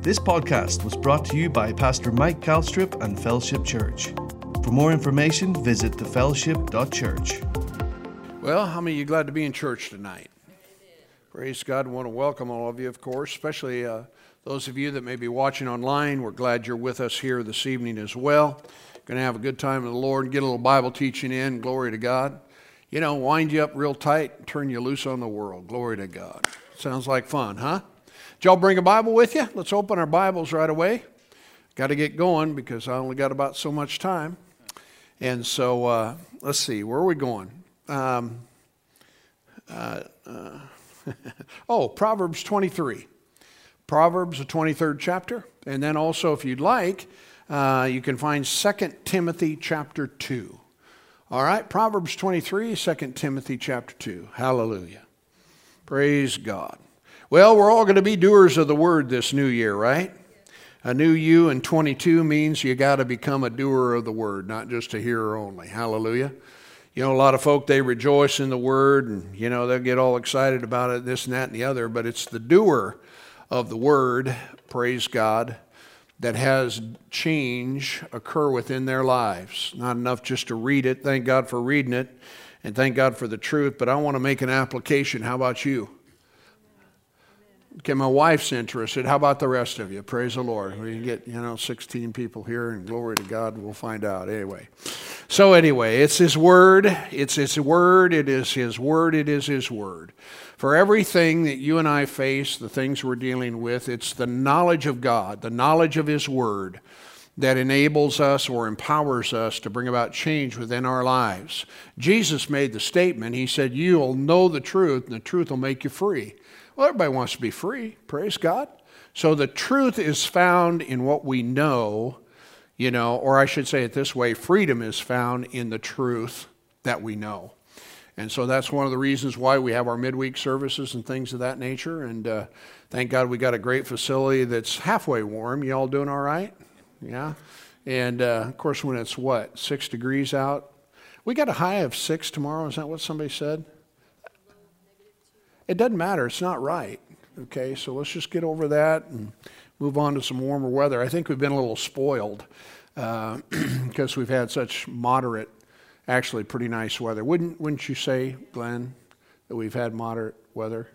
This podcast was brought to you by Pastor Mike Calstrip and Fellowship Church. For more information, visit thefellowship.church. Well, how many of you glad to be in church tonight? Praise God. Want to welcome all of you, of course, especially uh, those of you that may be watching online. We're glad you're with us here this evening as well. Going to have a good time with the Lord, and get a little Bible teaching in. Glory to God. You know, wind you up real tight, turn you loose on the world. Glory to God. Sounds like fun, huh? Did y'all bring a Bible with you? Let's open our Bibles right away. Got to get going because I only got about so much time. And so uh, let's see, where are we going? Um, uh, uh, oh, Proverbs 23. Proverbs, the 23rd chapter. And then also, if you'd like, uh, you can find 2 Timothy chapter 2. All right, Proverbs 23, 2 Timothy chapter 2. Hallelujah. Praise God. Well, we're all going to be doers of the word this new year, right? A new you in 22 means you got to become a doer of the word, not just a hearer only. Hallelujah. You know, a lot of folk, they rejoice in the word and, you know, they'll get all excited about it, this and that and the other, but it's the doer of the word, praise God, that has change occur within their lives. Not enough just to read it. Thank God for reading it and thank God for the truth, but I want to make an application. How about you? Okay, my wife's interested. How about the rest of you? Praise the Lord. We can get, you know, 16 people here, and glory to God, we'll find out. Anyway. So, anyway, it's His Word. It's His Word. It is His Word. It is His Word. For everything that you and I face, the things we're dealing with, it's the knowledge of God, the knowledge of His Word that enables us or empowers us to bring about change within our lives. Jesus made the statement, He said, You'll know the truth, and the truth will make you free. Well, everybody wants to be free, praise God. So the truth is found in what we know, you know, or I should say it this way freedom is found in the truth that we know. And so that's one of the reasons why we have our midweek services and things of that nature. And uh, thank God we got a great facility that's halfway warm. You all doing all right? Yeah. And uh, of course, when it's what, six degrees out? We got a high of six tomorrow. Is that what somebody said? It doesn't matter. It's not right. Okay, so let's just get over that and move on to some warmer weather. I think we've been a little spoiled because uh, we've had such moderate, actually pretty nice weather. Wouldn't wouldn't you say, Glenn, that we've had moderate weather?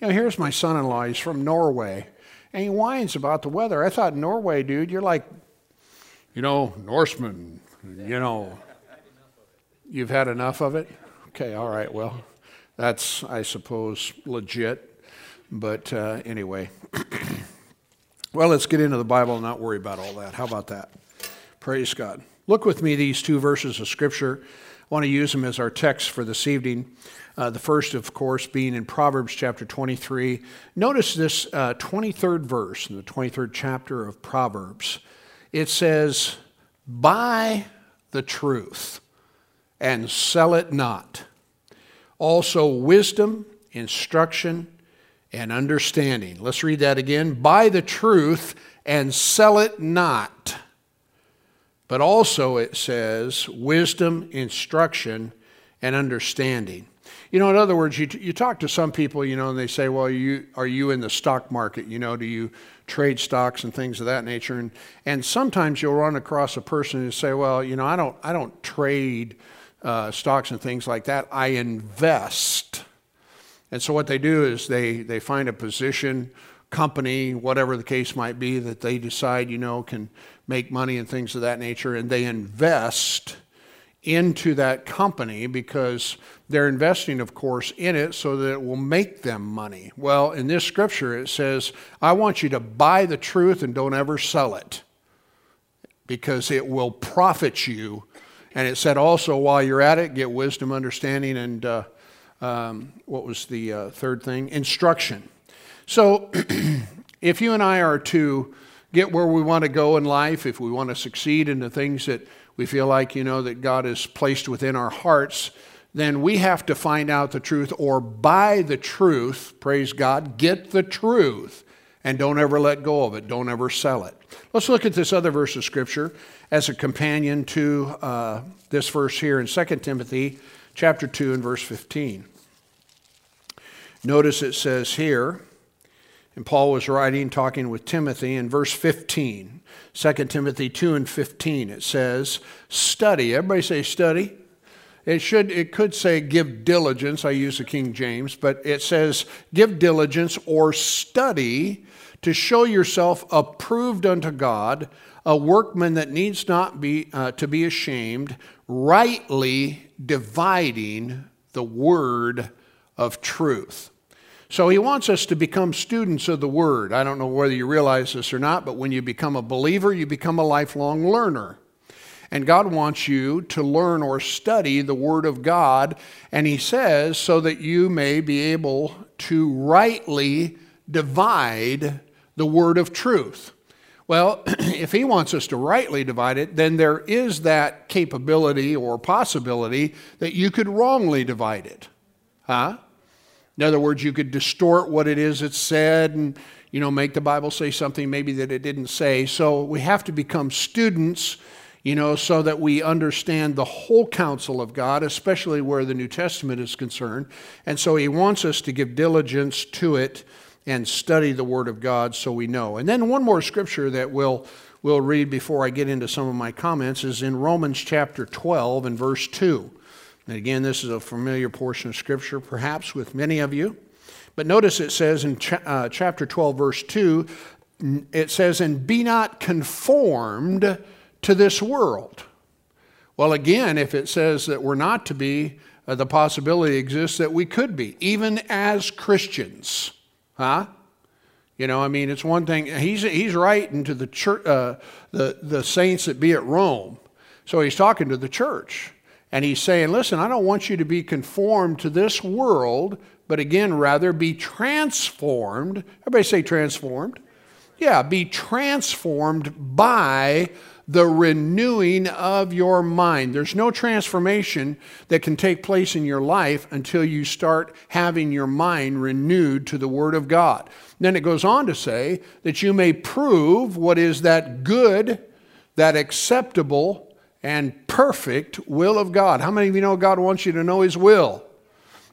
You know, here's my son-in-law. He's from Norway, and he whines about the weather. I thought Norway, dude, you're like, you know, Norseman. You know, you've had enough of it. Okay, all right, well. That's, I suppose, legit. But uh, anyway, well, let's get into the Bible and not worry about all that. How about that? Praise God. Look with me these two verses of Scripture. I want to use them as our text for this evening. Uh, the first, of course, being in Proverbs chapter 23. Notice this uh, 23rd verse in the 23rd chapter of Proverbs. It says, Buy the truth and sell it not also wisdom, instruction, and understanding. Let's read that again. Buy the truth and sell it not. But also it says wisdom, instruction, and understanding. You know, in other words, you, you talk to some people, you know, and they say, well, you, are you in the stock market? You know, do you trade stocks and things of that nature? And, and sometimes you'll run across a person who say, well, you know, I don't, I don't trade uh, stocks and things like that. I invest. And so what they do is they, they find a position, company, whatever the case might be, that they decide, you know, can make money and things of that nature, and they invest into that company because they're investing, of course, in it so that it will make them money. Well, in this scripture, it says, I want you to buy the truth and don't ever sell it because it will profit you and it said also, while you're at it, get wisdom, understanding, and uh, um, what was the uh, third thing? Instruction. So, if you and I are to get where we want to go in life, if we want to succeed in the things that we feel like, you know, that God has placed within our hearts, then we have to find out the truth or buy the truth, praise God, get the truth, and don't ever let go of it. Don't ever sell it. Let's look at this other verse of Scripture as a companion to uh, this verse here in 2 Timothy chapter 2 and verse 15. Notice it says here, And Paul was writing, talking with Timothy in verse 15. 2 Timothy 2 and 15, it says, study. Everybody say study. It should it could say give diligence. I use the King James, but it says give diligence or study to show yourself approved unto God, a workman that needs not be uh, to be ashamed, rightly dividing the word of truth. So he wants us to become students of the Word. I don't know whether you realize this or not, but when you become a believer, you become a lifelong learner. And God wants you to learn or study the Word of God. And He says, so that you may be able to rightly divide the Word of truth. Well, if He wants us to rightly divide it, then there is that capability or possibility that you could wrongly divide it. Huh? In other words, you could distort what it is it said and, you know, make the Bible say something maybe that it didn't say. So we have to become students, you know, so that we understand the whole counsel of God, especially where the New Testament is concerned. And so he wants us to give diligence to it and study the Word of God so we know. And then one more scripture that we'll, we'll read before I get into some of my comments is in Romans chapter 12 and verse 2. And again, this is a familiar portion of Scripture, perhaps with many of you. But notice it says in uh, chapter 12, verse 2, it says, And be not conformed to this world. Well, again, if it says that we're not to be, uh, the possibility exists that we could be, even as Christians. Huh? You know, I mean, it's one thing. He's, he's writing to the, church, uh, the, the saints that be at Rome. So he's talking to the church. And he's saying, listen, I don't want you to be conformed to this world, but again, rather be transformed. Everybody say transformed. Yeah, be transformed by the renewing of your mind. There's no transformation that can take place in your life until you start having your mind renewed to the Word of God. Then it goes on to say that you may prove what is that good, that acceptable, and perfect will of God. How many of you know God wants you to know His will?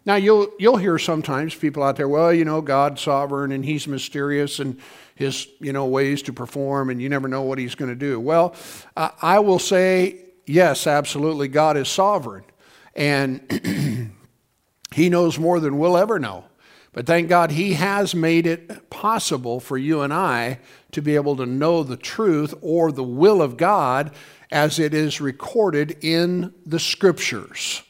Now, you'll, you'll hear sometimes people out there, well, you know, God's sovereign and He's mysterious and His, you know, ways to perform and you never know what He's going to do. Well, I will say, yes, absolutely, God is sovereign. And He knows more than we'll ever know. But thank God He has made it possible for you and I to be able to know the truth or the will of God as it is recorded in the scriptures.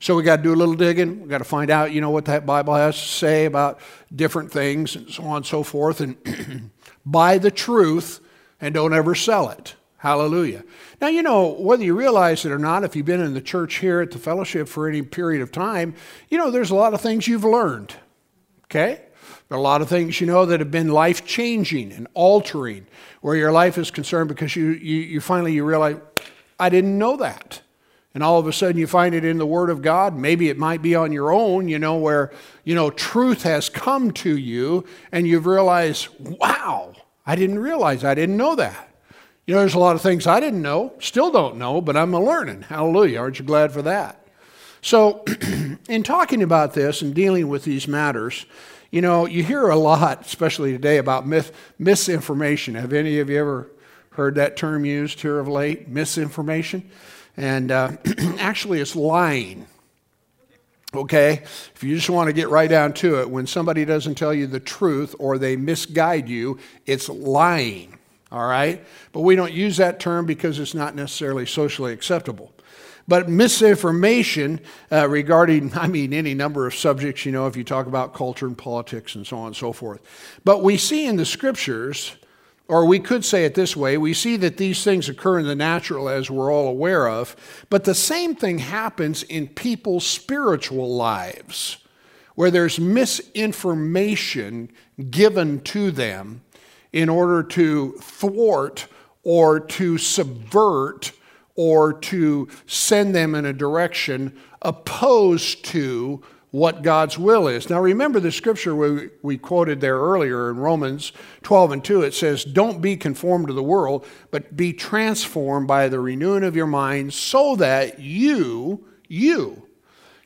So we got to do a little digging. We got to find out, you know, what that Bible has to say about different things and so on and so forth, and buy the truth and don't ever sell it. Hallelujah. Now, you know, whether you realize it or not, if you've been in the church here at the fellowship for any period of time, you know, there's a lot of things you've learned. Okay? There are a lot of things you know that have been life changing and altering where your life is concerned because you, you, you finally you realize, I didn't know that. And all of a sudden you find it in the Word of God. Maybe it might be on your own, you know, where, you know, truth has come to you and you've realized, wow, I didn't realize, I didn't know that. You know, there's a lot of things I didn't know, still don't know, but I'm a learning. Hallelujah. Aren't you glad for that? So, in talking about this and dealing with these matters, you know, you hear a lot, especially today, about myth, misinformation. Have any of you ever heard that term used here of late? Misinformation? And uh, actually, it's lying. Okay? If you just want to get right down to it, when somebody doesn't tell you the truth or they misguide you, it's lying. All right? But we don't use that term because it's not necessarily socially acceptable. But misinformation uh, regarding, I mean, any number of subjects, you know, if you talk about culture and politics and so on and so forth. But we see in the scriptures, or we could say it this way we see that these things occur in the natural as we're all aware of, but the same thing happens in people's spiritual lives where there's misinformation given to them in order to thwart or to subvert or to send them in a direction opposed to what God's will is. Now, remember the scripture we, we quoted there earlier in Romans 12 and 2. It says, Don't be conformed to the world, but be transformed by the renewing of your mind so that you, you,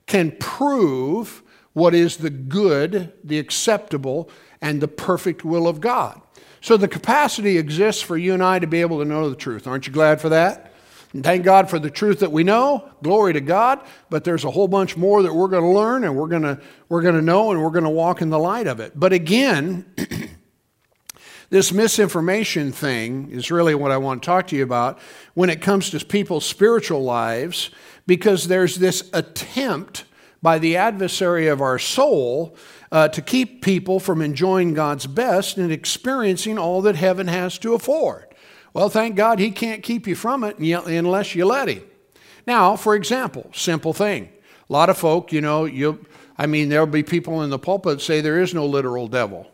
can prove what is the good, the acceptable, and the perfect will of God. So the capacity exists for you and I to be able to know the truth. Aren't you glad for that? Thank God for the truth that we know. Glory to God. But there's a whole bunch more that we're going to learn and we're going to we're going to know and we're going to walk in the light of it. But again, this misinformation thing is really what I want to talk to you about when it comes to people's spiritual lives because there's this attempt by the adversary of our soul uh, to keep people from enjoying God's best and experiencing all that heaven has to afford. Well, thank God he can't keep you from it unless you let him. Now, for example, simple thing. A lot of folk, you know, you I mean, there'll be people in the pulpit say there is no literal devil.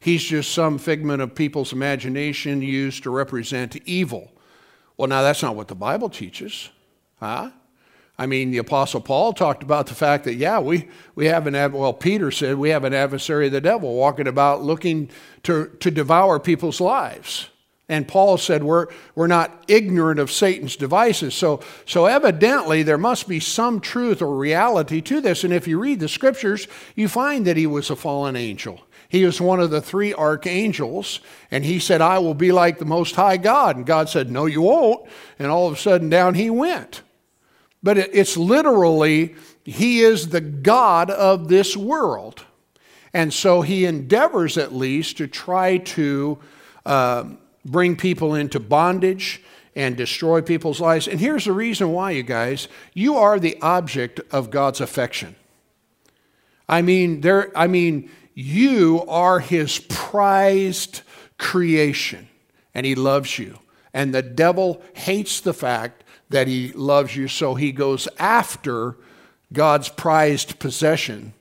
He's just some figment of people's imagination used to represent evil. Well, now that's not what the Bible teaches. Huh? I mean, the Apostle Paul talked about the fact that, yeah, we, we have an, well, Peter said we have an adversary of the devil walking about looking to, to devour people's lives. And Paul said we're, we're not ignorant of Satan's devices. So, so evidently, there must be some truth or reality to this. And if you read the scriptures, you find that he was a fallen angel. He was one of the three archangels, and he said, I will be like the Most High God. And God said, No, you won't. And all of a sudden, down he went. But it's literally, he is the God of this world. And so he endeavors at least to try to uh, bring people into bondage and destroy people's lives. And here's the reason why, you guys you are the object of God's affection. I mean, there, I mean, you are his prized creation, and he loves you. And the devil hates the fact that he loves you, so he goes after God's prized possession,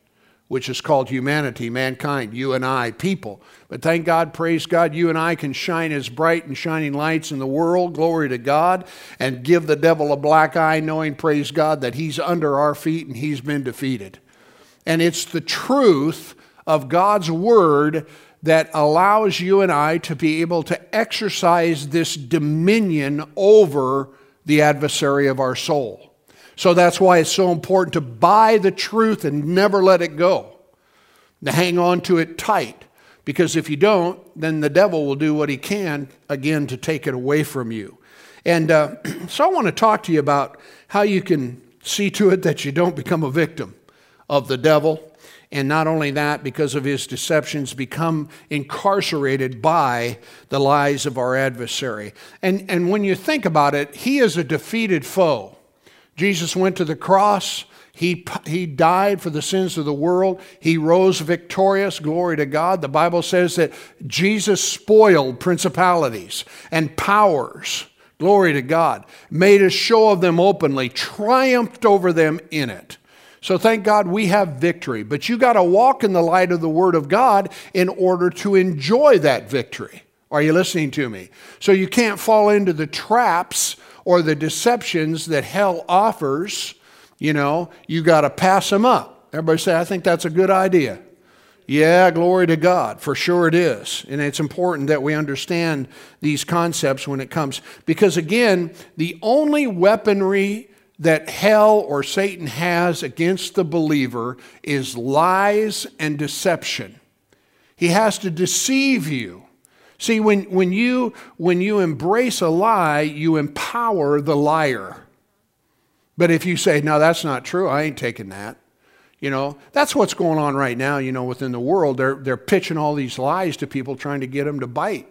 which is called humanity, mankind, you and I, people. But thank God, praise God, you and I can shine as bright and shining lights in the world, glory to God, and give the devil a black eye, knowing, praise God, that he's under our feet and he's been defeated. And it's the truth of God's word that allows you and I to be able to exercise this dominion over the adversary of our soul. So that's why it's so important to buy the truth and never let it go, to hang on to it tight. Because if you don't, then the devil will do what he can, again, to take it away from you. And uh, so I want to talk to you about how you can see to it that you don't become a victim of the devil and not only that, because of his deceptions, become incarcerated by the lies of our adversary. And, and when you think about it, he is a defeated foe. Jesus went to the cross. He, he died for the sins of the world. He rose victorious. Glory to God. The Bible says that Jesus spoiled principalities and powers. Glory to God. Made a show of them openly, triumphed over them in it. So thank God we have victory. But you got to walk in the light of the Word of God in order to enjoy that victory. Are you listening to me? So you can't fall into the traps or the deceptions that hell offers. You know, you got to pass them up. Everybody say, I think that's a good idea. Yeah, glory to God. For sure it is. And it's important that we understand these concepts when it comes. Because again, the only weaponry that hell or Satan has against the believer is lies and deception. He has to deceive you. See, when, when, you, when you embrace a lie, you empower the liar. But if you say, no, that's not true, I ain't taking that. You know, that's what's going on right now, you know, within the world. They're, they're pitching all these lies to people trying to get them to bite.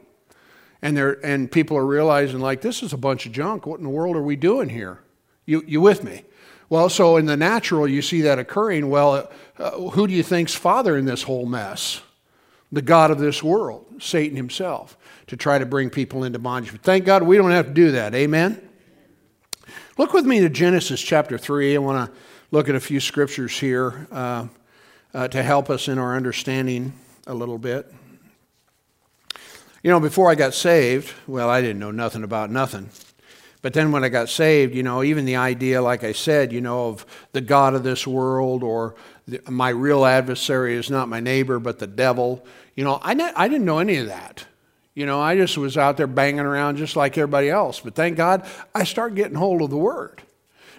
And, they're, and people are realizing, like, this is a bunch of junk. What in the world are we doing here? You, you with me? Well, so in the natural, you see that occurring. Well, uh, who do you think's father in this whole mess? The God of this world, Satan himself, to try to bring people into bondage. But thank God we don't have to do that. Amen? Look with me to Genesis chapter 3. I want to look at a few scriptures here uh, uh, to help us in our understanding a little bit. You know, before I got saved, well, I didn't know nothing about nothing. But then when I got saved, you know, even the idea, like I said, you know, of the God of this world or the, my real adversary is not my neighbor, but the devil, you know, I, I didn't know any of that. You know, I just was out there banging around just like everybody else. But thank God I started getting hold of the Word.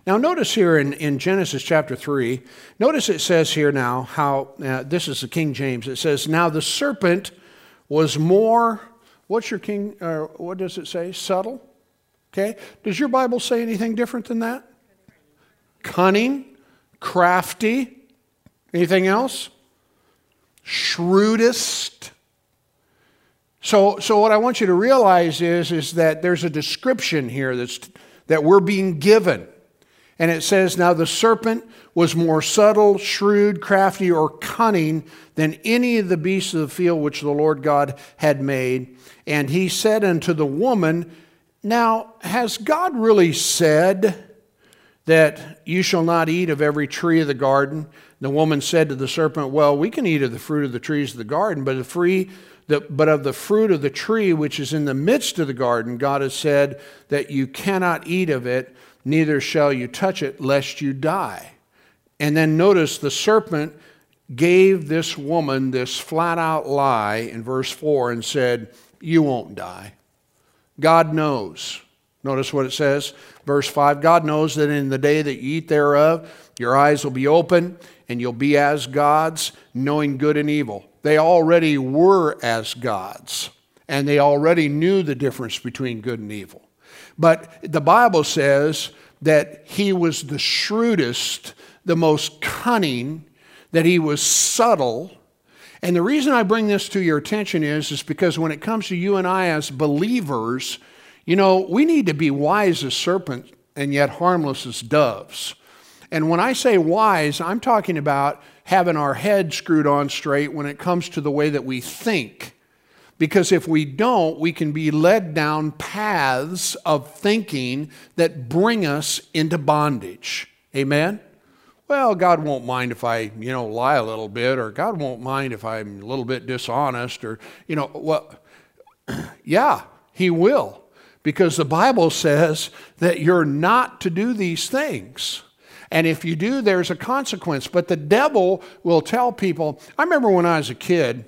Now, notice here in, in Genesis chapter 3, notice it says here now how, uh, this is the King James, it says, Now the serpent was more, what's your king, uh, what does it say? Subtle? Okay. Does your Bible say anything different than that? Cunning, crafty. Anything else? Shrewdest. So, so what I want you to realize is, is that there's a description here that's, that we're being given. And it says, Now the serpent was more subtle, shrewd, crafty, or cunning than any of the beasts of the field which the Lord God had made. And he said unto the woman, Now, has God really said that you shall not eat of every tree of the garden? The woman said to the serpent, Well, we can eat of the fruit of the trees of the garden, but free the, but of the fruit of the tree which is in the midst of the garden, God has said that you cannot eat of it, neither shall you touch it, lest you die. And then notice the serpent gave this woman this flat out lie in verse 4 and said, You won't die. God knows. Notice what it says, verse 5 God knows that in the day that you eat thereof, your eyes will be open, and you'll be as gods, knowing good and evil. They already were as gods, and they already knew the difference between good and evil. But the Bible says that he was the shrewdest, the most cunning, that he was subtle. And the reason I bring this to your attention is, is because when it comes to you and I as believers, you know, we need to be wise as serpents and yet harmless as doves. And when I say wise, I'm talking about having our head screwed on straight when it comes to the way that we think. Because if we don't, we can be led down paths of thinking that bring us into bondage. Amen? Well, God won't mind if I, you know, lie a little bit, or God won't mind if I'm a little bit dishonest, or, you know, well, yeah, He will. Because the Bible says that you're not to do these things. And if you do, there's a consequence. But the devil will tell people. I remember when I was a kid,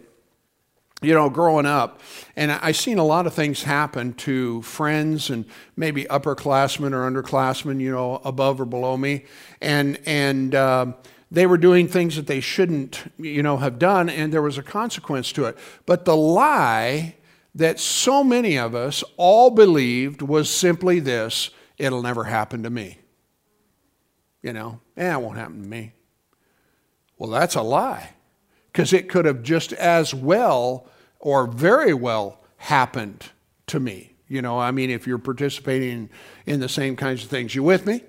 you know, growing up, and I seen a lot of things happen to friends and maybe upperclassmen or underclassmen, you know, above or below me, and and uh, they were doing things that they shouldn't, you know, have done, and there was a consequence to it. But the lie that so many of us all believed was simply this: it'll never happen to me. You know, eh, it won't happen to me. Well, that's a lie because it could have just as well or very well happened to me. You know, I mean, if you're participating in the same kinds of things, you with me?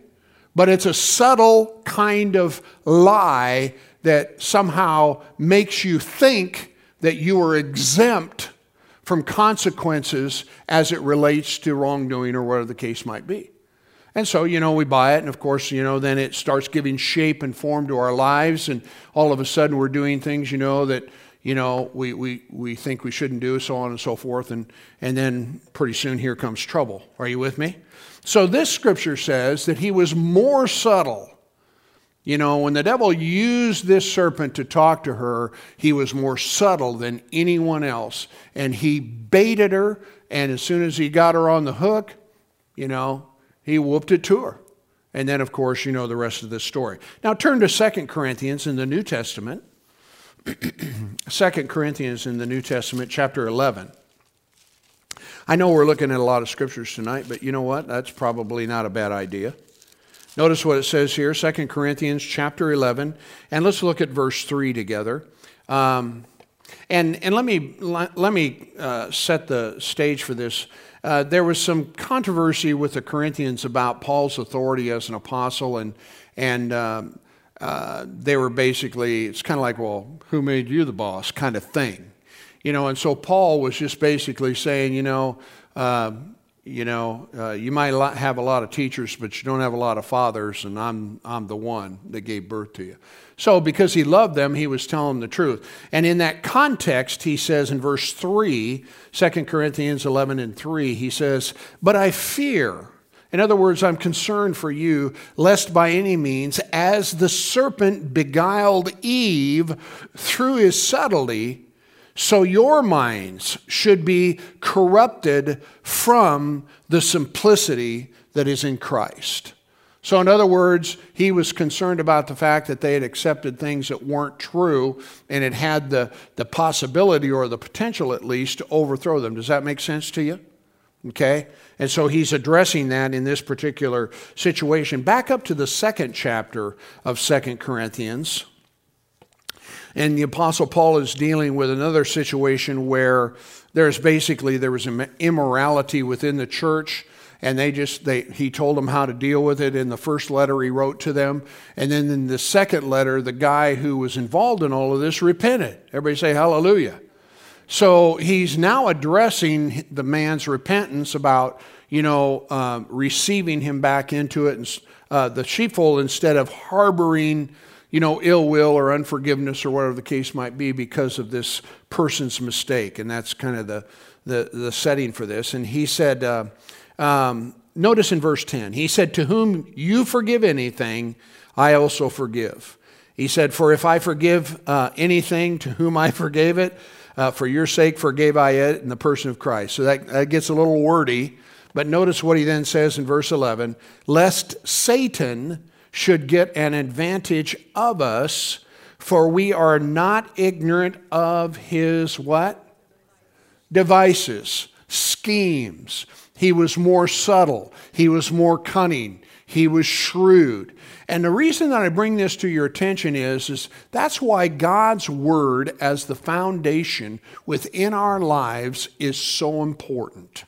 But it's a subtle kind of lie that somehow makes you think that you are exempt from consequences as it relates to wrongdoing or whatever the case might be. And so, you know, we buy it, and of course, you know, then it starts giving shape and form to our lives, and all of a sudden we're doing things, you know, that, you know, we, we, we think we shouldn't do, so on and so forth, and, and then pretty soon here comes trouble. Are you with me? So this scripture says that he was more subtle. You know, when the devil used this serpent to talk to her, he was more subtle than anyone else. And he baited her, and as soon as he got her on the hook, you know, he whooped it to her. And then, of course, you know the rest of this story. Now, turn to 2 Corinthians in the New Testament. 2 Corinthians in the New Testament, chapter 11. I know we're looking at a lot of scriptures tonight, but you know what? That's probably not a bad idea. Notice what it says here, 2 Corinthians chapter 11, and let's look at verse 3 together. Um, and, and let me, let me uh, set the stage for this. Uh, there was some controversy with the Corinthians about Paul's authority as an apostle, and, and um, uh, they were basically, it's kind of like, well, who made you the boss kind of thing. You know, and so Paul was just basically saying, you know, uh, you know, uh, you might have a lot of teachers, but you don't have a lot of fathers, and I'm, I'm the one that gave birth to you. So, because he loved them, he was telling the truth. And in that context, he says in verse 3, 2 Corinthians 11 and 3, he says, But I fear. In other words, I'm concerned for you, lest by any means, as the serpent beguiled Eve through his subtlety, so your minds should be corrupted from the simplicity that is in Christ. So, in other words, he was concerned about the fact that they had accepted things that weren't true and it had the, the possibility or the potential, at least, to overthrow them. Does that make sense to you? Okay? And so he's addressing that in this particular situation. Back up to the second chapter of Second Corinthians. And the Apostle Paul is dealing with another situation where there's basically there was an immorality within the church and they just they he told them how to deal with it in the first letter he wrote to them. And then in the second letter the guy who was involved in all of this repented. Everybody say hallelujah. So he's now addressing the man's repentance about you know um, receiving him back into it and uh, the sheepfold instead of harboring you know ill will or unforgiveness or whatever the case might be because of this person's mistake. And that's kind of the the, the setting for this. And he said uh, um, notice in verse 10, he said, To whom you forgive anything, I also forgive. He said, For if I forgive uh, anything to whom I forgave it, uh, for your sake forgave I it in the person of Christ. So that, that gets a little wordy, but notice what he then says in verse 11 Lest Satan should get an advantage of us, for we are not ignorant of his what? Devices, schemes. He was more subtle. He was more cunning. He was shrewd. And the reason that I bring this to your attention is, is that's why God's word as the foundation within our lives is so important.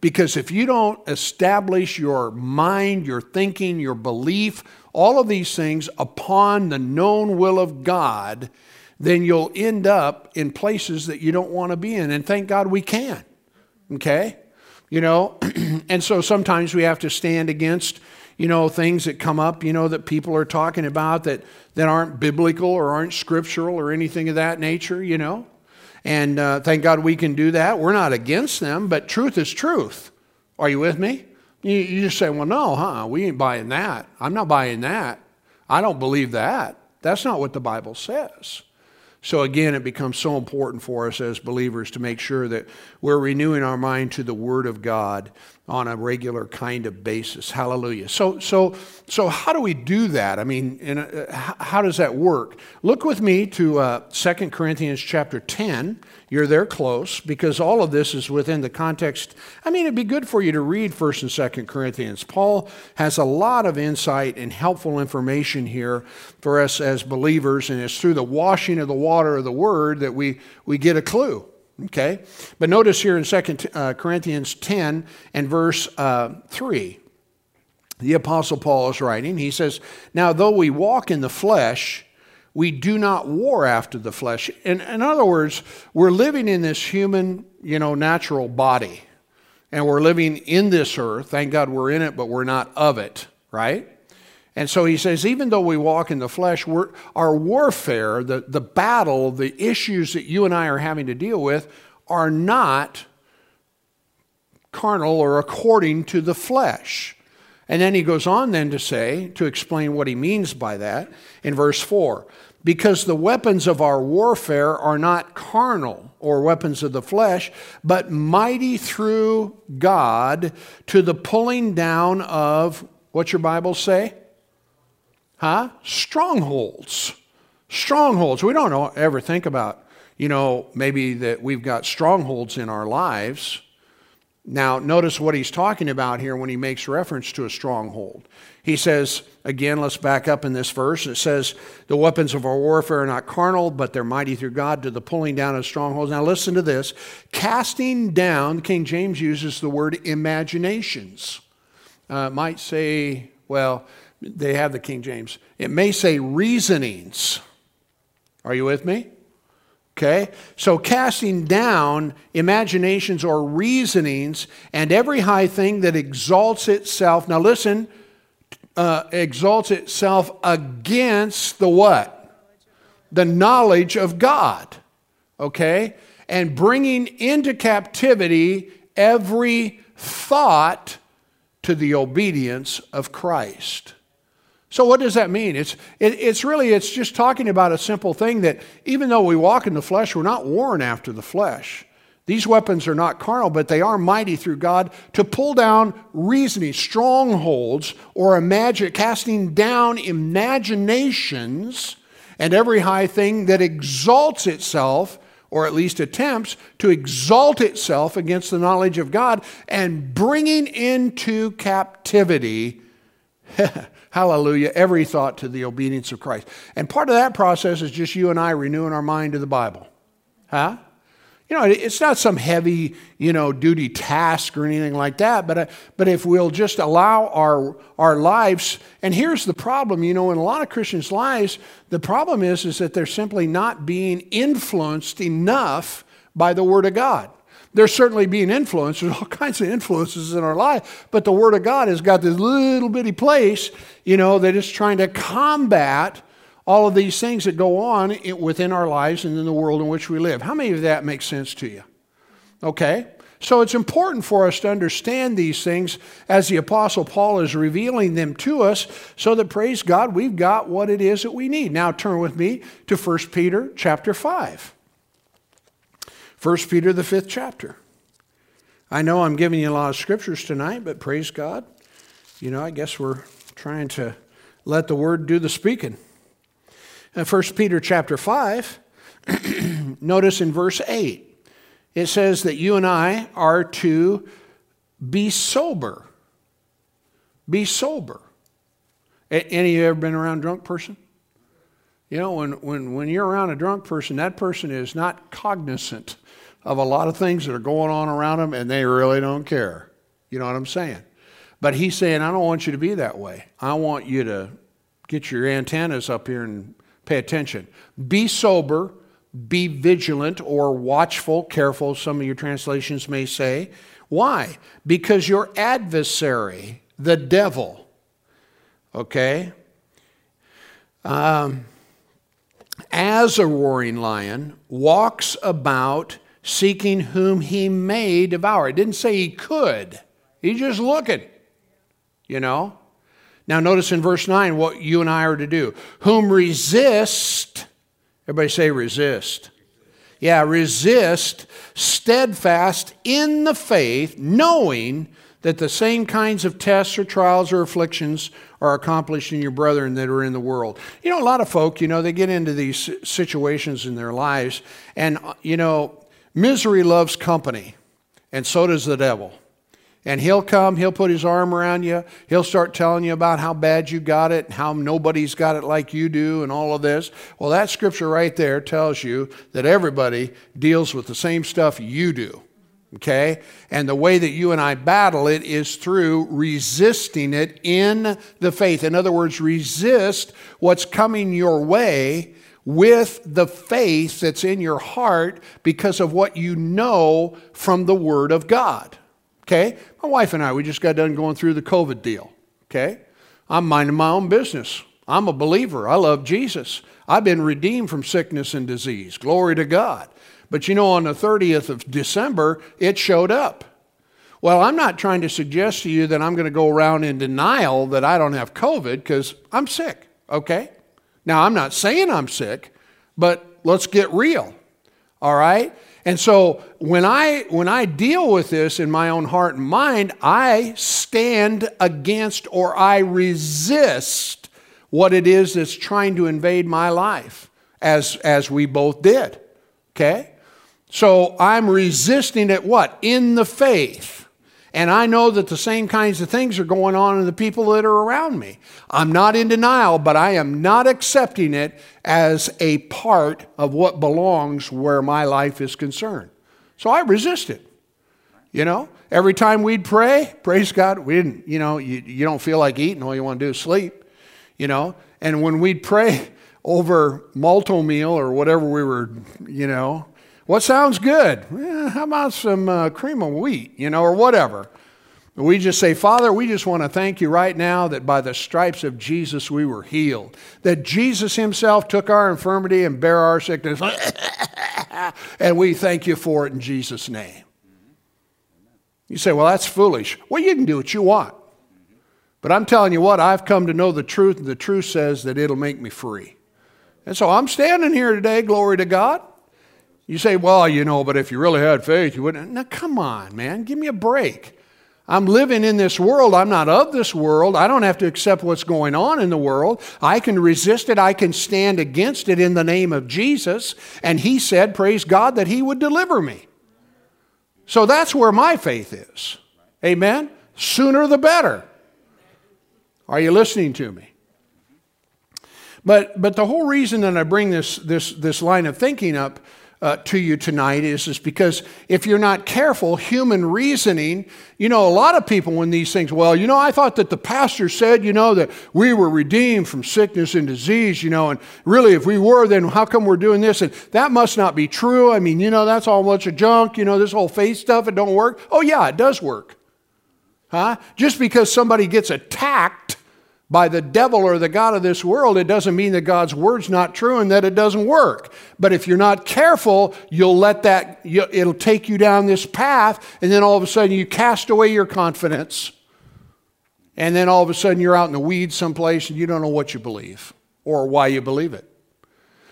Because if you don't establish your mind, your thinking, your belief, all of these things upon the known will of God, then you'll end up in places that you don't want to be in. And thank God we can. Okay? You know? And so sometimes we have to stand against you know things that come up you know that people are talking about that that aren't biblical or aren't scriptural or anything of that nature you know? And uh, thank god we can do that. We're not against them but truth is truth. Are you with me? You, you just say well no huh we ain't buying that. I'm not buying that. I don't believe that. That's not what the bible says so, again, it becomes so important for us as believers to make sure that we're renewing our mind to the Word of God on a regular kind of basis. Hallelujah. So, so, so how do we do that? I mean, a, how does that work? Look with me to uh, 2 Corinthians chapter 10. You're there close because all of this is within the context. I mean, it'd be good for you to read 1st and 2nd Corinthians. Paul has a lot of insight and helpful information here for us as believers, and it's through the washing of the water of the Word that we, we get a clue. Okay? But notice here in 2 uh, Corinthians 10 and verse uh, 3, the Apostle Paul is writing. He says, Now, though we walk in the flesh, we do not war after the flesh. In, in other words, we're living in this human, you know, natural body. And we're living in this earth. Thank God we're in it, but we're not of it, right? And so he says, even though we walk in the flesh, our warfare, the, the battle, the issues that you and I are having to deal with are not carnal or according to the flesh. And then he goes on then to say, to explain what he means by that in verse 4 because the weapons of our warfare are not carnal or weapons of the flesh, but mighty through God to the pulling down of, what's your Bible say? Huh? Strongholds. Strongholds. We don't ever think about, you know, maybe that we've got strongholds in our lives. Now, notice what he's talking about here when he makes reference to a stronghold. He says, again, let's back up in this verse. It says, The weapons of our warfare are not carnal, but they're mighty through God to the pulling down of strongholds. Now, listen to this casting down, King James uses the word imaginations. Uh, might say, well, they have the King James. It may say reasonings. Are you with me? Okay? So casting down imaginations or reasonings and every high thing that exalts itself. Now listen, uh, exalts itself against the what? The knowledge of God. Okay? And bringing into captivity every thought to the obedience of Christ. So what does that mean? It's, it, it's really, it's just talking about a simple thing that even though we walk in the flesh, we're not worn after the flesh. These weapons are not carnal, but they are mighty through God to pull down reasoning, strongholds, or imagine, casting down imaginations and every high thing that exalts itself, or at least attempts to exalt itself against the knowledge of God, and bringing into captivity, hallelujah, every thought to the obedience of Christ. And part of that process is just you and I renewing our mind to the Bible. Huh? You know, it's not some heavy, you know, duty task or anything like that, but, uh, but if we'll just allow our, our lives, and here's the problem, you know, in a lot of Christians' lives, the problem is, is that they're simply not being influenced enough by the Word of God. They're certainly being influenced. There's all kinds of influences in our life, but the Word of God has got this little bitty place, you know, that is trying to combat all of these things that go on within our lives and in the world in which we live. How many of that makes sense to you? Okay? So it's important for us to understand these things as the Apostle Paul is revealing them to us so that, praise God, we've got what it is that we need. Now turn with me to 1 Peter chapter 5. 1 Peter, the fifth chapter. I know I'm giving you a lot of scriptures tonight, but praise God. You know, I guess we're trying to let the word do the speaking. In 1 Peter chapter 5, notice in verse 8, it says that you and I are to be sober. Be sober. Any of you ever been around drunk person? You know, when, when, when you're around a drunk person, that person is not cognizant of a lot of things that are going on around them and they really don't care. You know what I'm saying? But he's saying, I don't want you to be that way. I want you to get your antennas up here and Pay attention. Be sober, be vigilant or watchful, careful, some of your translations may say. Why? Because your adversary, the devil, okay, um, as a roaring lion, walks about seeking whom he may devour. It didn't say he could, he's just looking, you know. Now, notice in verse 9 what you and I are to do. Whom resist, everybody say resist. Yeah, resist, steadfast in the faith, knowing that the same kinds of tests or trials or afflictions are accomplished in your brethren that are in the world. You know, a lot of folk, you know, they get into these situations in their lives, and, uh, you know, misery loves company, and so does the devil. And he'll come, he'll put his arm around you, he'll start telling you about how bad you got it and how nobody's got it like you do and all of this. Well, that scripture right there tells you that everybody deals with the same stuff you do. Okay? And the way that you and I battle it is through resisting it in the faith. In other words, resist what's coming your way with the faith that's in your heart because of what you know from the Word of God. Okay? My wife and I, we just got done going through the COVID deal. Okay? I'm minding my own business. I'm a believer. I love Jesus. I've been redeemed from sickness and disease. Glory to God. But you know, on the 30th of December, it showed up. Well, I'm not trying to suggest to you that I'm going to go around in denial that I don't have COVID because I'm sick, okay? Now, I'm not saying I'm sick, but let's get real, all right? And so when I when I deal with this in my own heart and mind, I stand against or I resist what it is that's trying to invade my life, as as we both did. Okay? So I'm resisting it what? In the faith. And I know that the same kinds of things are going on in the people that are around me. I'm not in denial, but I am not accepting it as a part of what belongs where my life is concerned. So I resist it. You know, every time we'd pray, praise God, we didn't, you know, you, you don't feel like eating, all you want to do is sleep, you know. And when we'd pray over Malt-O-Meal or whatever we were, you know, what sounds good? Eh, how about some uh, cream of wheat, you know, or whatever? We just say, Father, we just want to thank you right now that by the stripes of Jesus we were healed. That Jesus himself took our infirmity and bare our sickness. and we thank you for it in Jesus' name. You say, well, that's foolish. Well, you can do what you want. But I'm telling you what, I've come to know the truth, and the truth says that it'll make me free. And so I'm standing here today, glory to God. You say, well, you know, but if you really had faith, you wouldn't. Now, come on, man, give me a break. I'm living in this world. I'm not of this world. I don't have to accept what's going on in the world. I can resist it. I can stand against it in the name of Jesus. And He said, praise God, that He would deliver me. So that's where my faith is. Amen? Sooner the better. Are you listening to me? But, but the whole reason that I bring this, this, this line of thinking up uh, to you tonight is, is because if you're not careful, human reasoning, you know, a lot of people when these things, well, you know, I thought that the pastor said, you know, that we were redeemed from sickness and disease, you know, and really if we were, then how come we're doing this? And that must not be true. I mean, you know, that's all a bunch of junk, you know, this whole faith stuff, it don't work. Oh, yeah, it does work. Huh? Just because somebody gets attacked by the devil or the God of this world, it doesn't mean that God's word's not true and that it doesn't work. But if you're not careful, you'll let that, it'll take you down this path, and then all of a sudden you cast away your confidence. And then all of a sudden you're out in the weeds someplace and you don't know what you believe or why you believe it.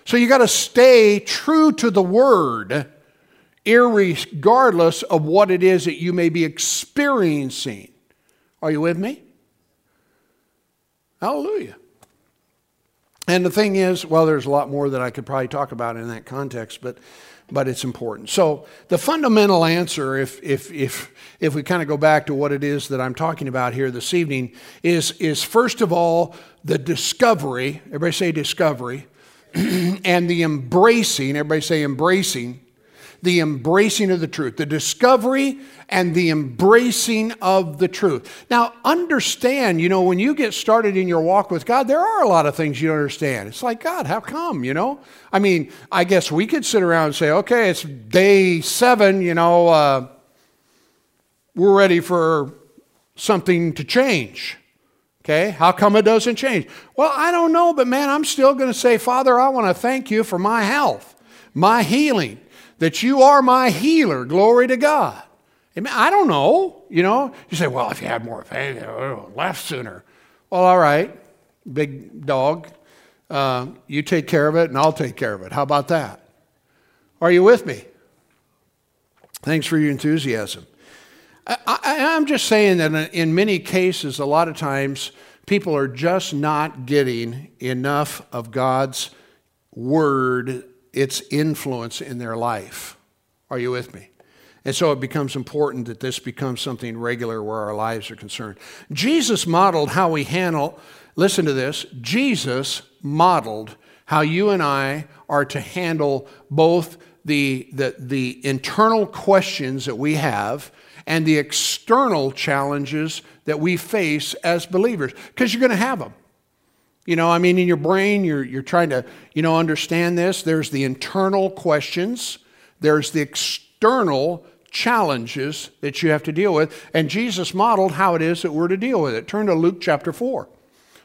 So you got to stay true to the word, regardless of what it is that you may be experiencing. Are you with me? Hallelujah. And the thing is, well, there's a lot more that I could probably talk about in that context, but but it's important. So the fundamental answer, if if if if we kind of go back to what it is that I'm talking about here this evening, is is first of all the discovery. Everybody say discovery, and the embracing. Everybody say embracing the embracing of the truth, the discovery and the embracing of the truth. Now, understand, you know, when you get started in your walk with God, there are a lot of things you don't understand. It's like, God, how come, you know? I mean, I guess we could sit around and say, okay, it's day seven, you know, uh, we're ready for something to change. Okay, how come it doesn't change? Well, I don't know, but man, I'm still going to say, Father, I want to thank you for my health, my healing that you are my healer. Glory to God. Amen. I don't know. You know, you say, well, if you had more faith, it would left sooner. Well, all right, big dog. Uh, you take care of it, and I'll take care of it. How about that? Are you with me? Thanks for your enthusiasm. I, am just saying that in many cases, a lot of times, people are just not getting enough of God's word its influence in their life. Are you with me? And so it becomes important that this becomes something regular where our lives are concerned. Jesus modeled how we handle, listen to this, Jesus modeled how you and I are to handle both the, the, the internal questions that we have and the external challenges that we face as believers, because you're going to have them. You know, I mean, in your brain, you're, you're trying to, you know, understand this. There's the internal questions, there's the external challenges that you have to deal with. And Jesus modeled how it is that we're to deal with it. Turn to Luke chapter 4.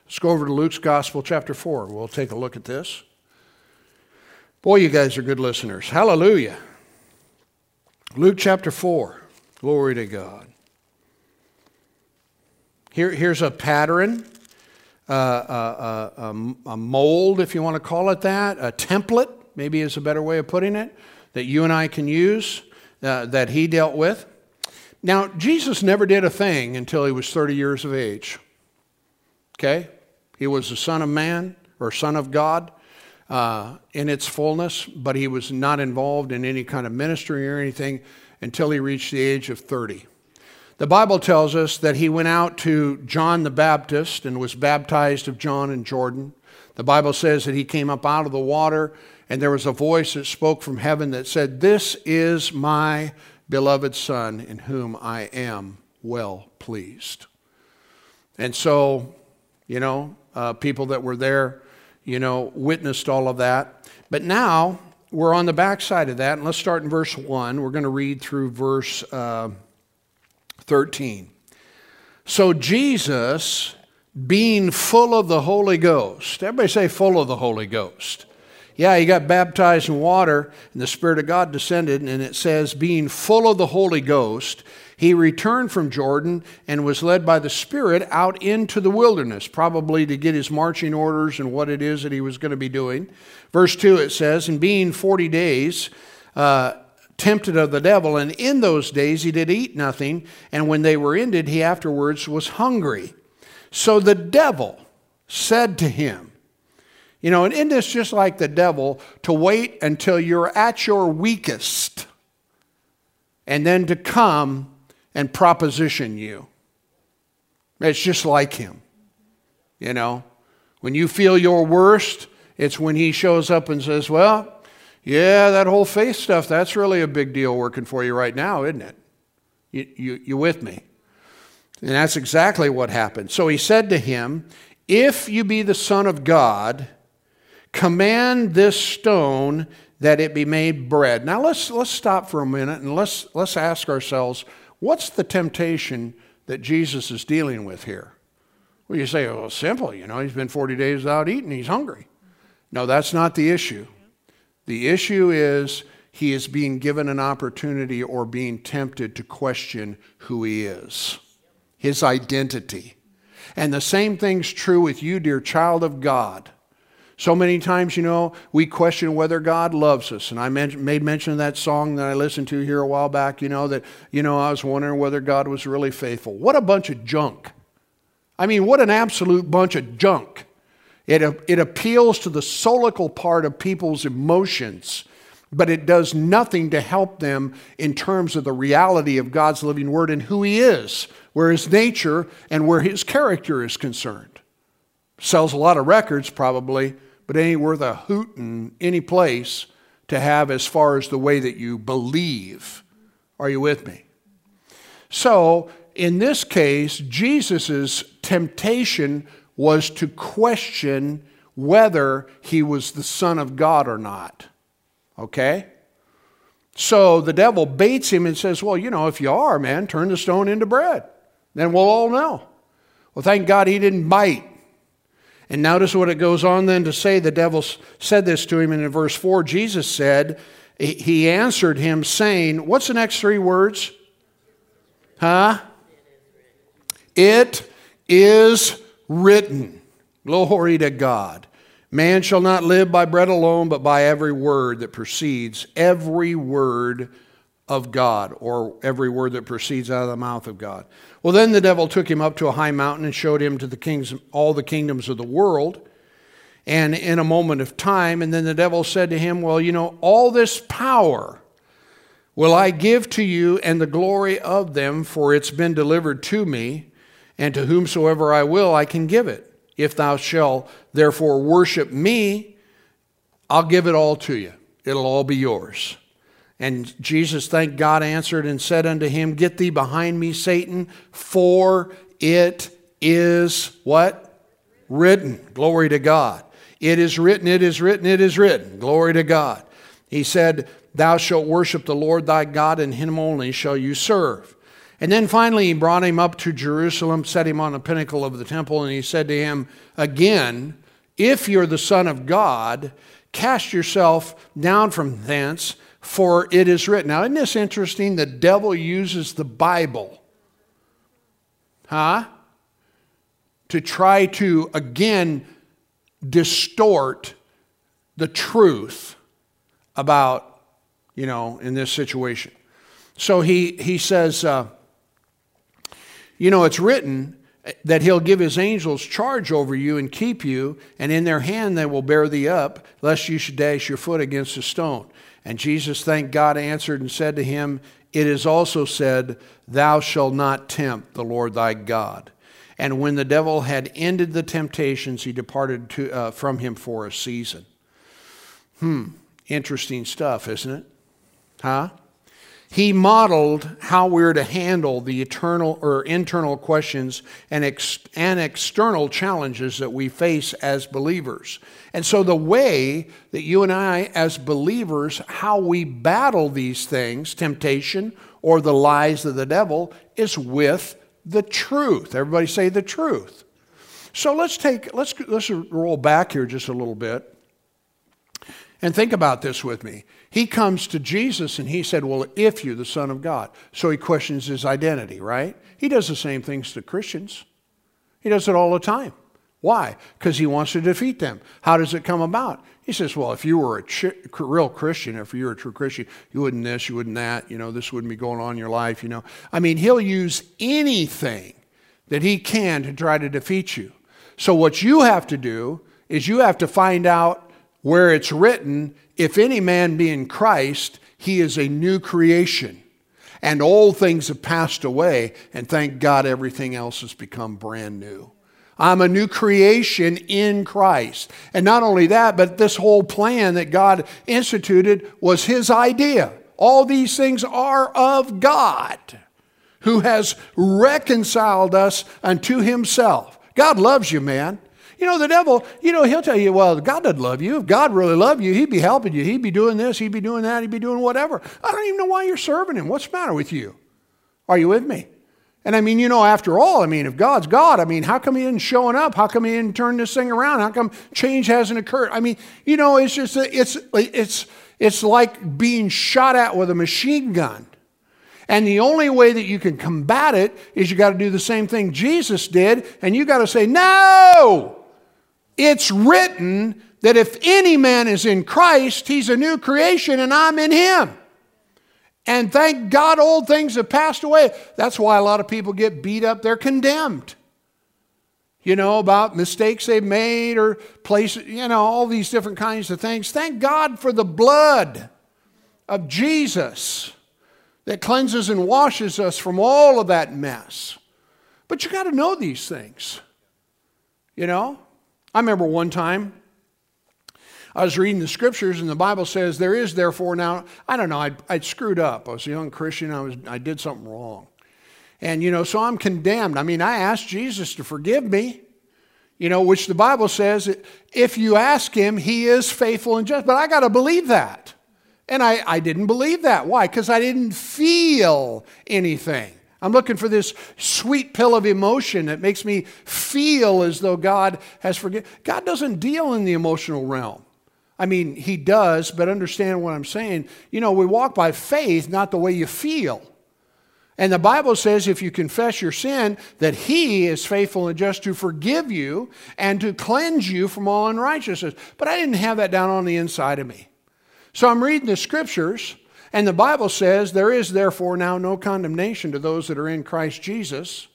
Let's go over to Luke's Gospel, chapter 4. We'll take a look at this. Boy, you guys are good listeners. Hallelujah. Luke chapter 4. Glory to God. Here, here's a pattern uh, uh, a mold, if you want to call it that, a template, maybe is a better way of putting it, that you and I can use uh, that he dealt with. Now, Jesus never did a thing until he was 30 years of age. Okay? He was the Son of Man or Son of God uh, in its fullness, but he was not involved in any kind of ministry or anything until he reached the age of 30. The Bible tells us that he went out to John the Baptist and was baptized of John in Jordan. The Bible says that he came up out of the water and there was a voice that spoke from heaven that said, This is my beloved Son in whom I am well pleased. And so, you know, uh, people that were there, you know, witnessed all of that. But now we're on the backside of that, and let's start in verse 1. We're going to read through verse. Uh, 13. So Jesus, being full of the Holy Ghost, everybody say full of the Holy Ghost. Yeah, he got baptized in water, and the Spirit of God descended, and it says, being full of the Holy Ghost, he returned from Jordan and was led by the Spirit out into the wilderness, probably to get his marching orders and what it is that he was going to be doing. Verse 2 it says, And being 40 days uh, tempted of the devil, and in those days he did eat nothing, and when they were ended, he afterwards was hungry. So the devil said to him, you know, and isn't this just like the devil to wait until you're at your weakest and then to come and proposition you? It's just like him. You know, when you feel your worst, it's when he shows up and says, Well, yeah, that whole faith stuff, that's really a big deal working for you right now, isn't it? You, you, you with me? And that's exactly what happened. So he said to him, If you be the Son of God, command this stone that it be made bread. Now let's, let's stop for a minute and let's, let's ask ourselves what's the temptation that Jesus is dealing with here? Well, you say, well, simple, you know, he's been 40 days without eating, he's hungry. No, that's not the issue. The issue is he is being given an opportunity or being tempted to question who he is, his identity. And the same thing's true with you, dear child of God. So many times, you know, we question whether God loves us. And I made mention of that song that I listened to here a while back, you know, that, you know, I was wondering whether God was really faithful. What a bunch of junk. I mean, what an absolute bunch of junk. It, it appeals to the solical part of people's emotions, but it does nothing to help them in terms of the reality of God's living word and who He is, where His nature and where His character is concerned. Sells a lot of records, probably, but it ain't worth a hoot in any place to have as far as the way that you believe. Are you with me? So, in this case, Jesus' temptation was to question whether he was the Son of God or not. Okay? So the devil baits him and says, Well, you know, if you are, man, turn the stone into bread. Then we'll all know. Well, thank God he didn't bite. And notice what it goes on then to say. The devil said this to him, and in verse 4, Jesus said, He answered him, saying, What's the next three words? Huh? It is written. Glory to God. Man shall not live by bread alone, but by every word that proceeds, every word of God, or every word that proceeds out of the mouth of God. Well, then the devil took him up to a high mountain and showed him to the kings, all the kingdoms of the world. And in a moment of time, and then the devil said to him, Well, you know, all this power will I give to you and the glory of them, for it's been delivered to me, and to whomsoever I will, I can give it. If thou shalt therefore worship me, I'll give it all to you. It'll all be yours. And Jesus, thank God, answered and said unto him, Get thee behind me, Satan, for it is what? Written. Glory to God. It is written, it is written, it is written. Glory to God. He said, Thou shalt worship the Lord thy God, and him only shall you serve. And then finally, he brought him up to Jerusalem, set him on the pinnacle of the temple, and he said to him again, If you're the Son of God, cast yourself down from thence for it is written. Now, isn't this interesting? The devil uses the Bible, huh? To try to, again, distort the truth about, you know, in this situation. So he, he says, uh, you know, it's written that he'll give his angels charge over you and keep you, and in their hand they will bear thee up, lest you should dash your foot against a stone. And Jesus, thank God, answered and said to him, It is also said, Thou shalt not tempt the Lord thy God. And when the devil had ended the temptations, he departed to, uh, from him for a season. Hmm, interesting stuff, isn't it? Huh? He modeled how we're to handle the eternal or internal questions and, ex- and external challenges that we face as believers. And so, the way that you and I, as believers, how we battle these things, temptation or the lies of the devil, is with the truth. Everybody say the truth. So let's take let's let's roll back here just a little bit and think about this with me. He comes to Jesus and he said, Well, if you're the Son of God. So he questions his identity, right? He does the same things to Christians. He does it all the time. Why? Because he wants to defeat them. How does it come about? He says, well, if you were a ch- real Christian, if you were a true Christian, you wouldn't this, you wouldn't that, you know, this wouldn't be going on in your life, you know. I mean, he'll use anything that he can to try to defeat you. So what you have to do is you have to find out where it's written, if any man be in Christ, he is a new creation. And old things have passed away, and thank God everything else has become brand new. I'm a new creation in Christ. And not only that, but this whole plan that God instituted was His idea. All these things are of God, who has reconciled us unto Himself. God loves you, man. You know, the devil, you know, he'll tell you, well, God doesn't love you. If God really loved you, he'd be helping you. He'd be doing this, he'd be doing that, he'd be doing whatever. I don't even know why you're serving him. What's the matter with you? Are you with me? And I mean, you know, after all, I mean, if God's God, I mean, how come he isn't showing up? How come he didn't turn this thing around? How come change hasn't occurred? I mean, you know, it's just, it's, it's, it's like being shot at with a machine gun. And the only way that you can combat it is you got to do the same thing Jesus did, and you got to say, No! It's written that if any man is in Christ, he's a new creation and I'm in him. And thank God old things have passed away. That's why a lot of people get beat up. They're condemned. You know, about mistakes they've made or places, you know, all these different kinds of things. Thank God for the blood of Jesus that cleanses and washes us from all of that mess. But you got to know these things. You know? I remember one time I was reading the scriptures, and the Bible says, There is therefore now, I don't know, I'd, I'd screwed up. I was a young Christian, I, was, I did something wrong. And, you know, so I'm condemned. I mean, I asked Jesus to forgive me, you know, which the Bible says, if you ask him, he is faithful and just. But I got to believe that. And I, I didn't believe that. Why? Because I didn't feel anything. I'm looking for this sweet pill of emotion that makes me feel as though God has forgiven. God doesn't deal in the emotional realm. I mean, He does, but understand what I'm saying. You know, we walk by faith, not the way you feel. And the Bible says if you confess your sin, that He is faithful and just to forgive you and to cleanse you from all unrighteousness. But I didn't have that down on the inside of me. So I'm reading the scriptures and the Bible says, There is therefore now no condemnation to those that are in Christ Jesus.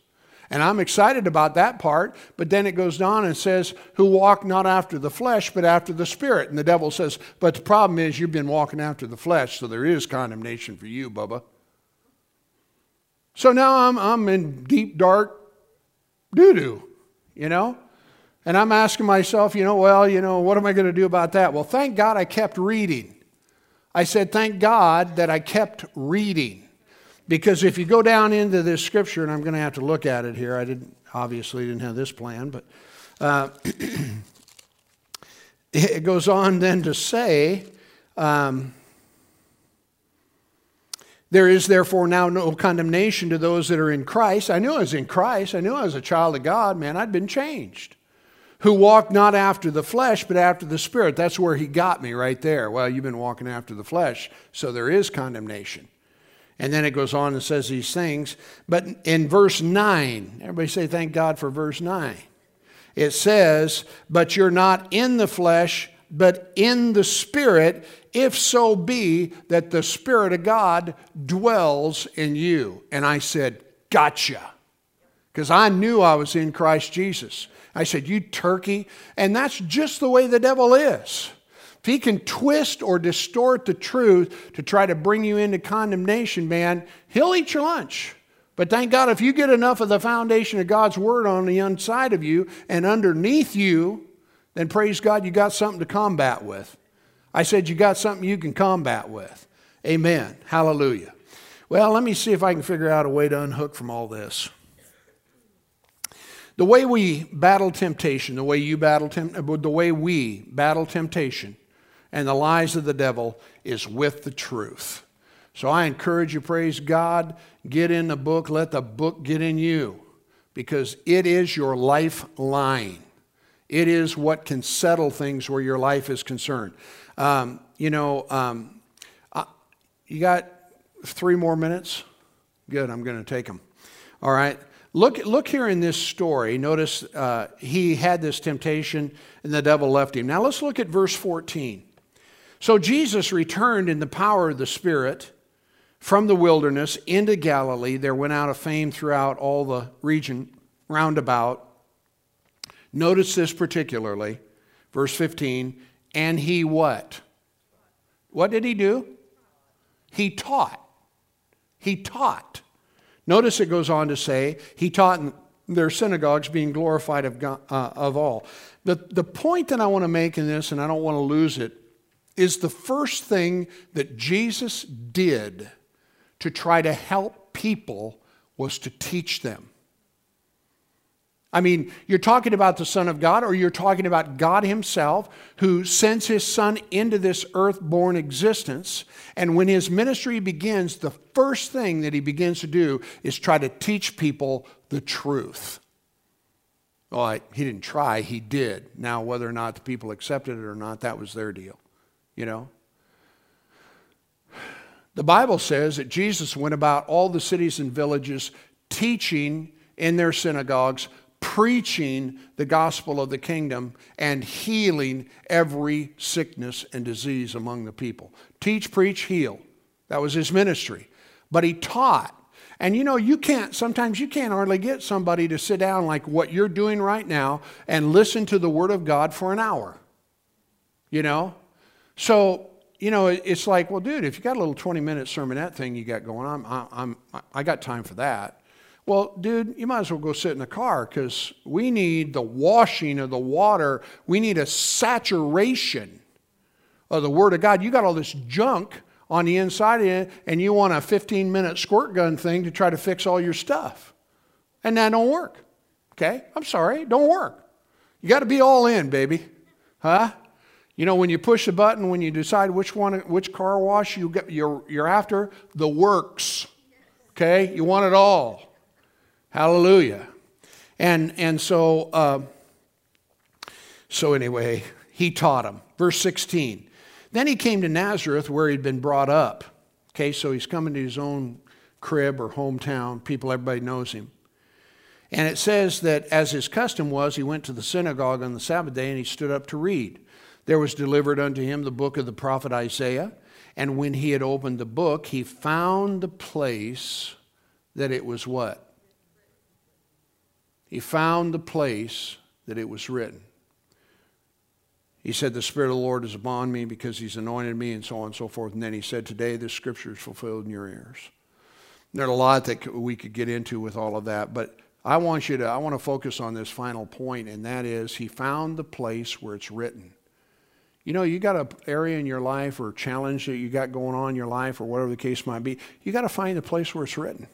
And I'm excited about that part, but then it goes on and says, Who walk not after the flesh, but after the Spirit. And the devil says, But the problem is you've been walking after the flesh, so there is condemnation for you, Bubba. So now I'm, I'm in deep, dark doo doo, you know? And I'm asking myself, you know, well, you know, what am I going to do about that? Well, thank God I kept reading. I said, Thank God that I kept reading. Because if you go down into this scripture, and I'm going to have to look at it here, I didn't obviously didn't have this plan, but uh, it goes on then to say, um, there is therefore now no condemnation to those that are in Christ. I knew I was in Christ. I knew I was a child of God, man. I'd been changed who walk not after the flesh, but after the Spirit. That's where he got me right there. Well, you've been walking after the flesh, so there is condemnation. And then it goes on and says these things. But in verse 9, everybody say, Thank God for verse 9. It says, But you're not in the flesh, but in the Spirit, if so be that the Spirit of God dwells in you. And I said, Gotcha. Because I knew I was in Christ Jesus. I said, You turkey. And that's just the way the devil is. If he can twist or distort the truth to try to bring you into condemnation, man, he'll eat your lunch. But thank God, if you get enough of the foundation of God's word on the inside of you and underneath you, then praise God, you got something to combat with. I said, You got something you can combat with. Amen. Hallelujah. Well, let me see if I can figure out a way to unhook from all this. The way we battle temptation, the way you battle temp- uh, the way we battle temptation and the lies of the devil is with the truth. So I encourage you, praise God, get in the book, let the book get in you, because it is your lifeline. It is what can settle things where your life is concerned. Um, you know, um, I, you got three more minutes? Good, I'm going to take them. All right. Look, look here in this story. Notice uh, he had this temptation and the devil left him. Now let's look at verse 14. So Jesus returned in the power of the Spirit from the wilderness into Galilee. There went out a fame throughout all the region round about. Notice this particularly, verse 15. And he what? What did he do? He taught. He taught. Notice it goes on to say, he taught in their synagogues, being glorified of, God, uh, of all. The, the point that I want to make in this, and I don't want to lose it, is the first thing that Jesus did to try to help people was to teach them. I mean, you're talking about the Son of God, or you're talking about God Himself, who sends His Son into this earth-born existence. And when His ministry begins, the first thing that He begins to do is try to teach people the truth. Well, He didn't try, He did. Now, whether or not the people accepted it or not, that was their deal, you know? The Bible says that Jesus went about all the cities and villages teaching in their synagogues preaching the gospel of the kingdom and healing every sickness and disease among the people. Teach, preach, heal. That was his ministry. But he taught. And you know, you can't, sometimes you can't hardly get somebody to sit down like what you're doing right now and listen to the Word of God for an hour. You know? So, you know, it's like, well, dude, if you got a little 20 minute sermonette thing you got going on, I'm, I'm, I got time for that. Well, dude, you might as well go sit in the car because we need the washing of the water. We need a saturation of the Word of God. You got all this junk on the inside of you, and you want a 15 minute squirt gun thing to try to fix all your stuff. And that don't work. Okay? I'm sorry, don't work. You got to be all in, baby. Huh? You know, when you push a button, when you decide which one, which car wash you get, you're, you're after, the works. Okay? You want it all. Hallelujah. And, and so, uh, so anyway, he taught him. Verse 16. Then he came to Nazareth where he'd been brought up. Okay, so he's coming to his own crib or hometown. People, everybody knows him. And it says that as his custom was, he went to the synagogue on the Sabbath day and he stood up to read. There was delivered unto him the book of the prophet Isaiah. And when he had opened the book, he found the place that it was what? He found the place that it was written. He said, The Spirit of the Lord is upon me because He's anointed me, and so on and so forth. And then he said, Today this scripture is fulfilled in your ears. There's a lot that we could get into with all of that, but I want you to, I want to focus on this final point, and that is He found the place where it's written. You know, you got an area in your life or a challenge that you got going on in your life or whatever the case might be, you got to find the place where it's written.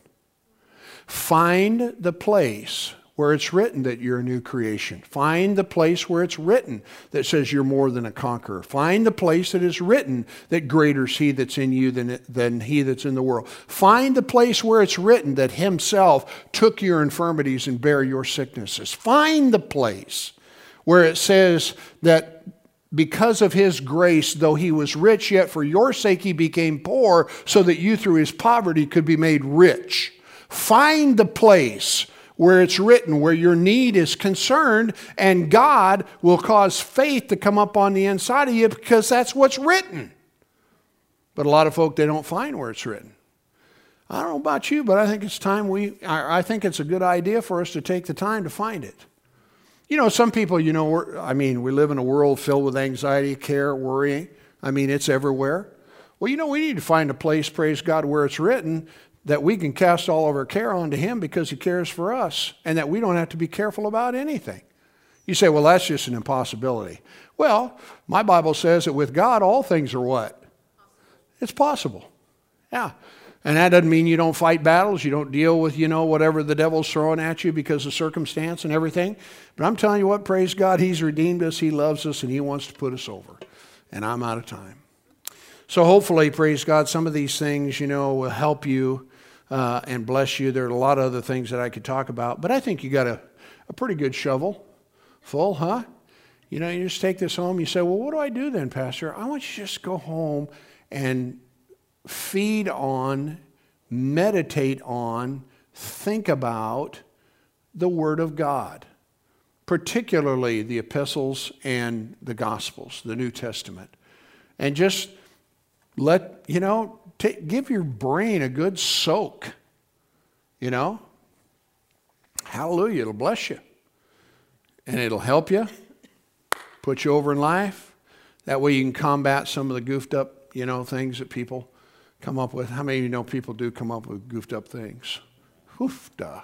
Find the place where it's written that you're a new creation. Find the place where it's written that says you're more than a conqueror. Find the place that is written that greater is he that's in you than, than he that's in the world. Find the place where it's written that himself took your infirmities and bare your sicknesses. Find the place where it says that because of his grace, though he was rich, yet for your sake he became poor, so that you through his poverty could be made rich. Find the place where it's written, where your need is concerned, and God will cause faith to come up on the inside of you because that's what's written. But a lot of folk, they don't find where it's written. I don't know about you, but I think it's time we, I think it's a good idea for us to take the time to find it. You know, some people, you know, I mean, we live in a world filled with anxiety, care, worrying. I mean, it's everywhere. Well, you know, we need to find a place, praise God, where it's written that we can cast all of our care onto Him because He cares for us and that we don't have to be careful about anything. You say, well, that's just an impossibility. Well, my Bible says that with God, all things are what? It's possible. Yeah. And that doesn't mean you don't fight battles, you don't deal with, you know, whatever the devil's throwing at you because of circumstance and everything. But I'm telling you what, praise God, He's redeemed us, He loves us, and He wants to put us over. And I'm out of time. So hopefully, praise God, some of these things, you know, will help you uh, and bless you. There are a lot of other things that I could talk about, but I think you got a, a pretty good shovel full, huh? You know, you just take this home. You say, well, what do I do then, Pastor? I want you to just go home and feed on, meditate on, think about the Word of God, particularly the epistles and the Gospels, the New Testament. And just let, you know, give your brain a good soak, you know? Hallelujah, it'll bless you. And it'll help you, put you over in life. That way you can combat some of the goofed up, you know, things that people come up with. How many of you know people do come up with goofed up things? Oof, duh.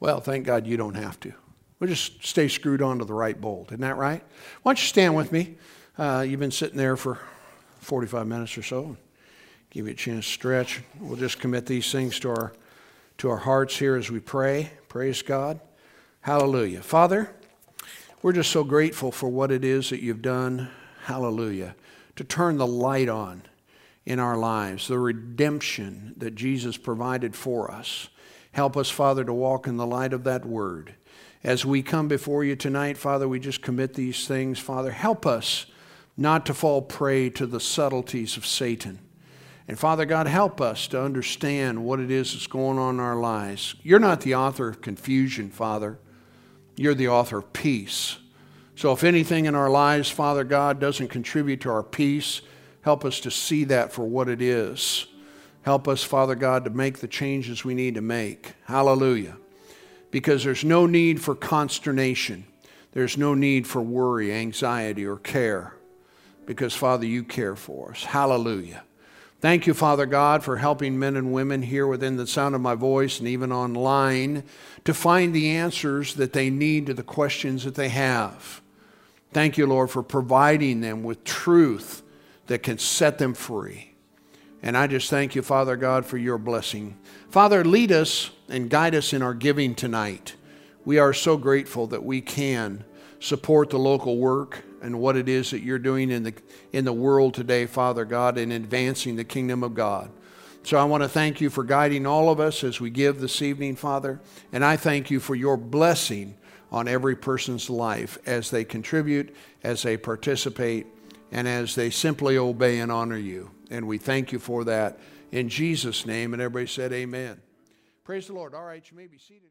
Well, thank God you don't have to. We'll just stay screwed onto the right bolt. Isn't that right? Why don't you stand with me? Uh, you've been sitting there for 45 minutes or so. Give you a chance to stretch. We'll just commit these things to our, to our hearts here as we pray. Praise God. Hallelujah. Father, we're just so grateful for what it is that you've done. Hallelujah. To turn the light on in our lives, the redemption that Jesus provided for us. Help us, Father, to walk in the light of that word. As we come before you tonight, Father, we just commit these things. Father, help us not to fall prey to the subtleties of Satan. And Father God, help us to understand what it is that's going on in our lives. You're not the author of confusion, Father. You're the author of peace. So if anything in our lives, Father God, doesn't contribute to our peace, help us to see that for what it is. Help us, Father God, to make the changes we need to make. Hallelujah. Because there's no need for consternation. There's no need for worry, anxiety, or care. Because, Father, you care for us. Hallelujah. Thank you, Father God, for helping men and women here within the sound of my voice and even online to find the answers that they need to the questions that they have. Thank you, Lord, for providing them with truth that can set them free. And I just thank you, Father God, for your blessing. Father, lead us and guide us in our giving tonight. We are so grateful that we can support the local work and what it is that you're doing in the, in the world today, Father God, in advancing the kingdom of God. So I want to thank you for guiding all of us as we give this evening, Father. And I thank you for your blessing on every person's life as they contribute, as they participate, and as they simply obey and honor you. And we thank you for that in Jesus' name. And everybody said, Amen. Praise the Lord. All right, you may be seated.